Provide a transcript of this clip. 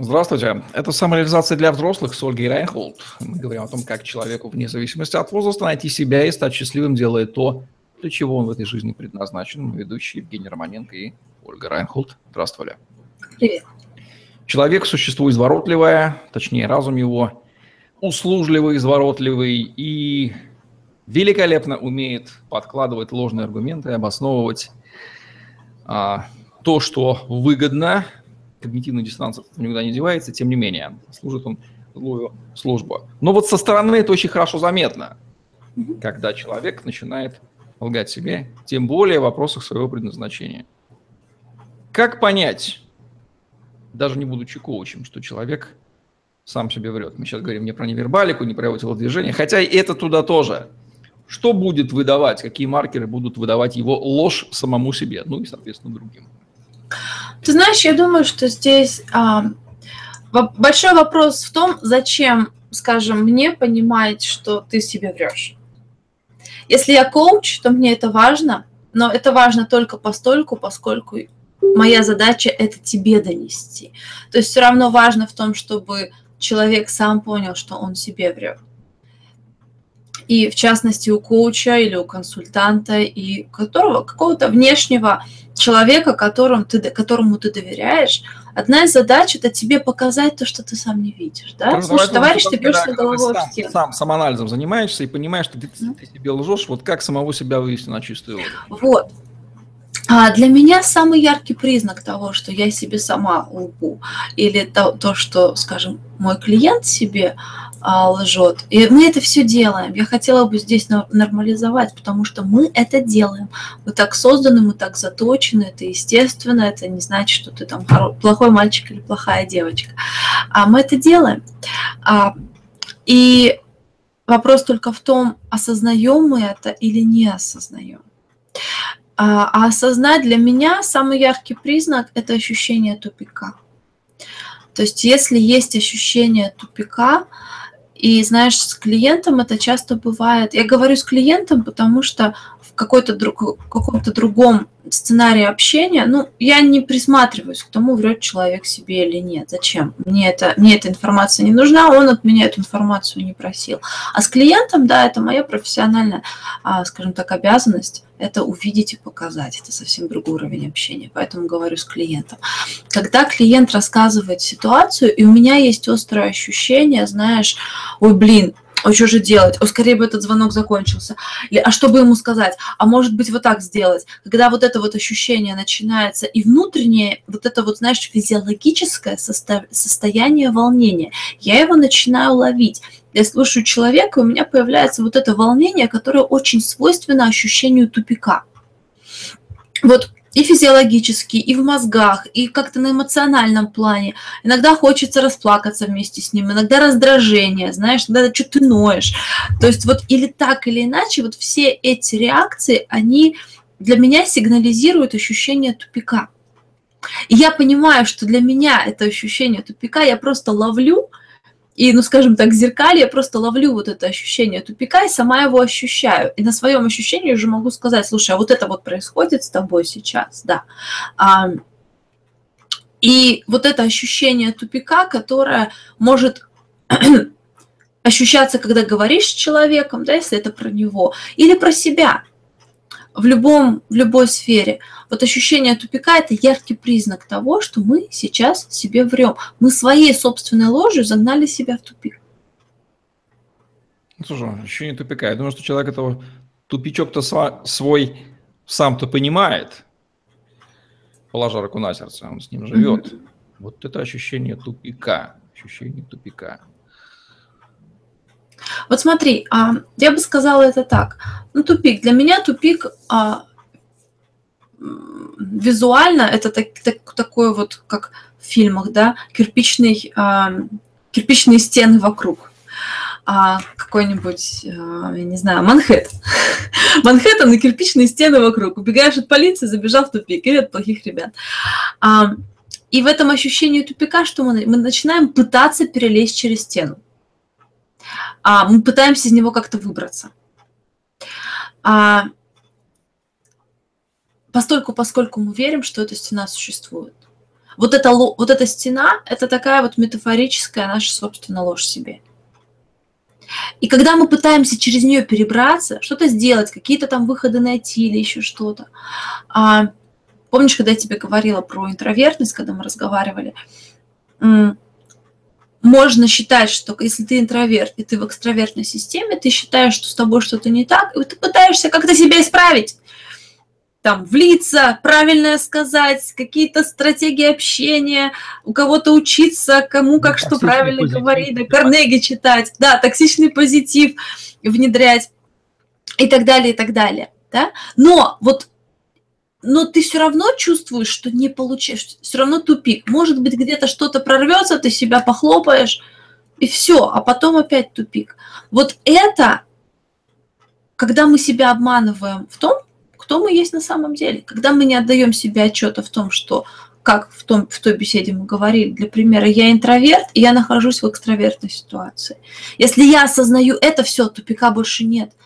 Здравствуйте. Это самореализация для взрослых с Ольгой Райнхолд. Мы говорим о том, как человеку вне зависимости от возраста найти себя и стать счастливым, делая то, для чего он в этой жизни предназначен. Ведущий Евгений Романенко и Ольга Райнхолд. Здравствуйте. Привет. Человек – существо изворотливое, точнее, разум его услужливый, изворотливый и великолепно умеет подкладывать ложные аргументы, обосновывать а, то, что выгодно когнитивный диссонанс никуда не девается, тем не менее, служит он злую службу. Но вот со стороны это очень хорошо заметно, когда человек начинает лгать себе, тем более в вопросах своего предназначения. Как понять, даже не будучи коучем, что человек сам себе врет? Мы сейчас говорим не про невербалику, не про его телодвижение, хотя и это туда тоже. Что будет выдавать, какие маркеры будут выдавать его ложь самому себе, ну и, соответственно, другим? Ты знаешь, я думаю, что здесь а, большой вопрос в том, зачем, скажем, мне понимать, что ты себе врешь. Если я коуч, то мне это важно, но это важно только постольку, поскольку моя задача это тебе донести. То есть все равно важно в том, чтобы человек сам понял, что он себе врет. И в частности у коуча или у консультанта и которого какого-то внешнего человека, которому ты, которому ты доверяешь, одна из задач это тебе показать то, что ты сам не видишь. Да? Слушай, товарищ, ты бьешься головой сам, в стену. Сам самоанализом занимаешься и понимаешь, что ты, mm-hmm. ты себе лжешь, вот как самого себя вывести на чистую воду. Вот. А для меня самый яркий признак того, что я себе сама лгу, или то, то что, скажем, мой клиент себе а, лжет. И мы это все делаем. Я хотела бы здесь нормализовать, потому что мы это делаем. Мы так созданы, мы так заточены, это естественно, это не значит, что ты там плохой мальчик или плохая девочка. А мы это делаем. А, и вопрос только в том, осознаем мы это или не осознаем. А, а осознать для меня самый яркий признак – это ощущение тупика. То есть если есть ощущение тупика, и знаешь, с клиентом это часто бывает. Я говорю с клиентом, потому что какой-то друг, каком-то другом сценарии общения, ну, я не присматриваюсь к тому, врет человек себе или нет. Зачем? Мне, это, мне эта информация не нужна, он от меня эту информацию не просил. А с клиентом, да, это моя профессиональная, а, скажем так, обязанность это увидеть и показать. Это совсем другой уровень общения. Поэтому говорю с клиентом. Когда клиент рассказывает ситуацию, и у меня есть острое ощущение, знаешь, ой, блин, ой, что же делать? О, скорее бы этот звонок закончился. Или, а что бы ему сказать? А может быть, вот так сделать? Когда вот это вот ощущение начинается, и внутреннее, вот это вот, знаешь, физиологическое состо... состояние волнения, я его начинаю ловить. Я слушаю человека, и у меня появляется вот это волнение, которое очень свойственно ощущению тупика. Вот и физиологически, и в мозгах, и как-то на эмоциональном плане. Иногда хочется расплакаться вместе с ним, иногда раздражение, знаешь, иногда что ты ноешь. То есть вот или так, или иначе, вот все эти реакции, они для меня сигнализируют ощущение тупика. И я понимаю, что для меня это ощущение тупика я просто ловлю, и, ну, скажем так, зеркалье, я просто ловлю вот это ощущение тупика и сама его ощущаю. И на своем ощущении уже могу сказать, слушай, а вот это вот происходит с тобой сейчас, да. А, и вот это ощущение тупика, которое может ощущаться, когда говоришь с человеком, да, если это про него, или про себя – в, любом, в любой сфере. Вот ощущение тупика – это яркий признак того, что мы сейчас себе врем. Мы своей собственной ложью загнали себя в тупик. Ну, слушай, ощущение тупика. Я думаю, что человек этого тупичок-то свой сам-то понимает, положа руку на сердце, он с ним живет. Mm-hmm. Вот это ощущение тупика, ощущение тупика. Вот смотри, а, я бы сказала это так. Ну, тупик. Для меня тупик а, визуально это так, так, такое вот, как в фильмах, да, кирпичный, а, кирпичные стены вокруг. А, какой-нибудь, а, я не знаю, Манхэттен. Манхэттен и кирпичные стены вокруг. Убегаешь от полиции, забежал в тупик или от плохих ребят. А, и в этом ощущении тупика, что мы, мы начинаем пытаться перелезть через стену а, мы пытаемся из него как-то выбраться. А, постольку, поскольку мы верим, что эта стена существует. Вот эта, вот эта стена – это такая вот метафорическая наша собственная ложь себе. И когда мы пытаемся через нее перебраться, что-то сделать, какие-то там выходы найти или еще что-то. А, помнишь, когда я тебе говорила про интровертность, когда мы разговаривали? Можно считать, что если ты интроверт и ты в экстравертной системе, ты считаешь, что с тобой что-то не так, и ты пытаешься как-то себя исправить там влиться, правильно сказать, какие-то стратегии общения, у кого-то учиться, кому как что правильно позитив. говорить, да, Карнеги читать, да, токсичный позитив внедрять и так далее, и так далее, да. Но вот но ты все равно чувствуешь, что не получаешь, все равно тупик. Может быть, где-то что-то прорвется, ты себя похлопаешь, и все, а потом опять тупик. Вот это, когда мы себя обманываем в том, кто мы есть на самом деле. Когда мы не отдаем себе отчета в том, что, как в, том, в той беседе мы говорили, для примера, я интроверт, и я нахожусь в экстравертной ситуации. Если я осознаю это, все, тупика больше нет.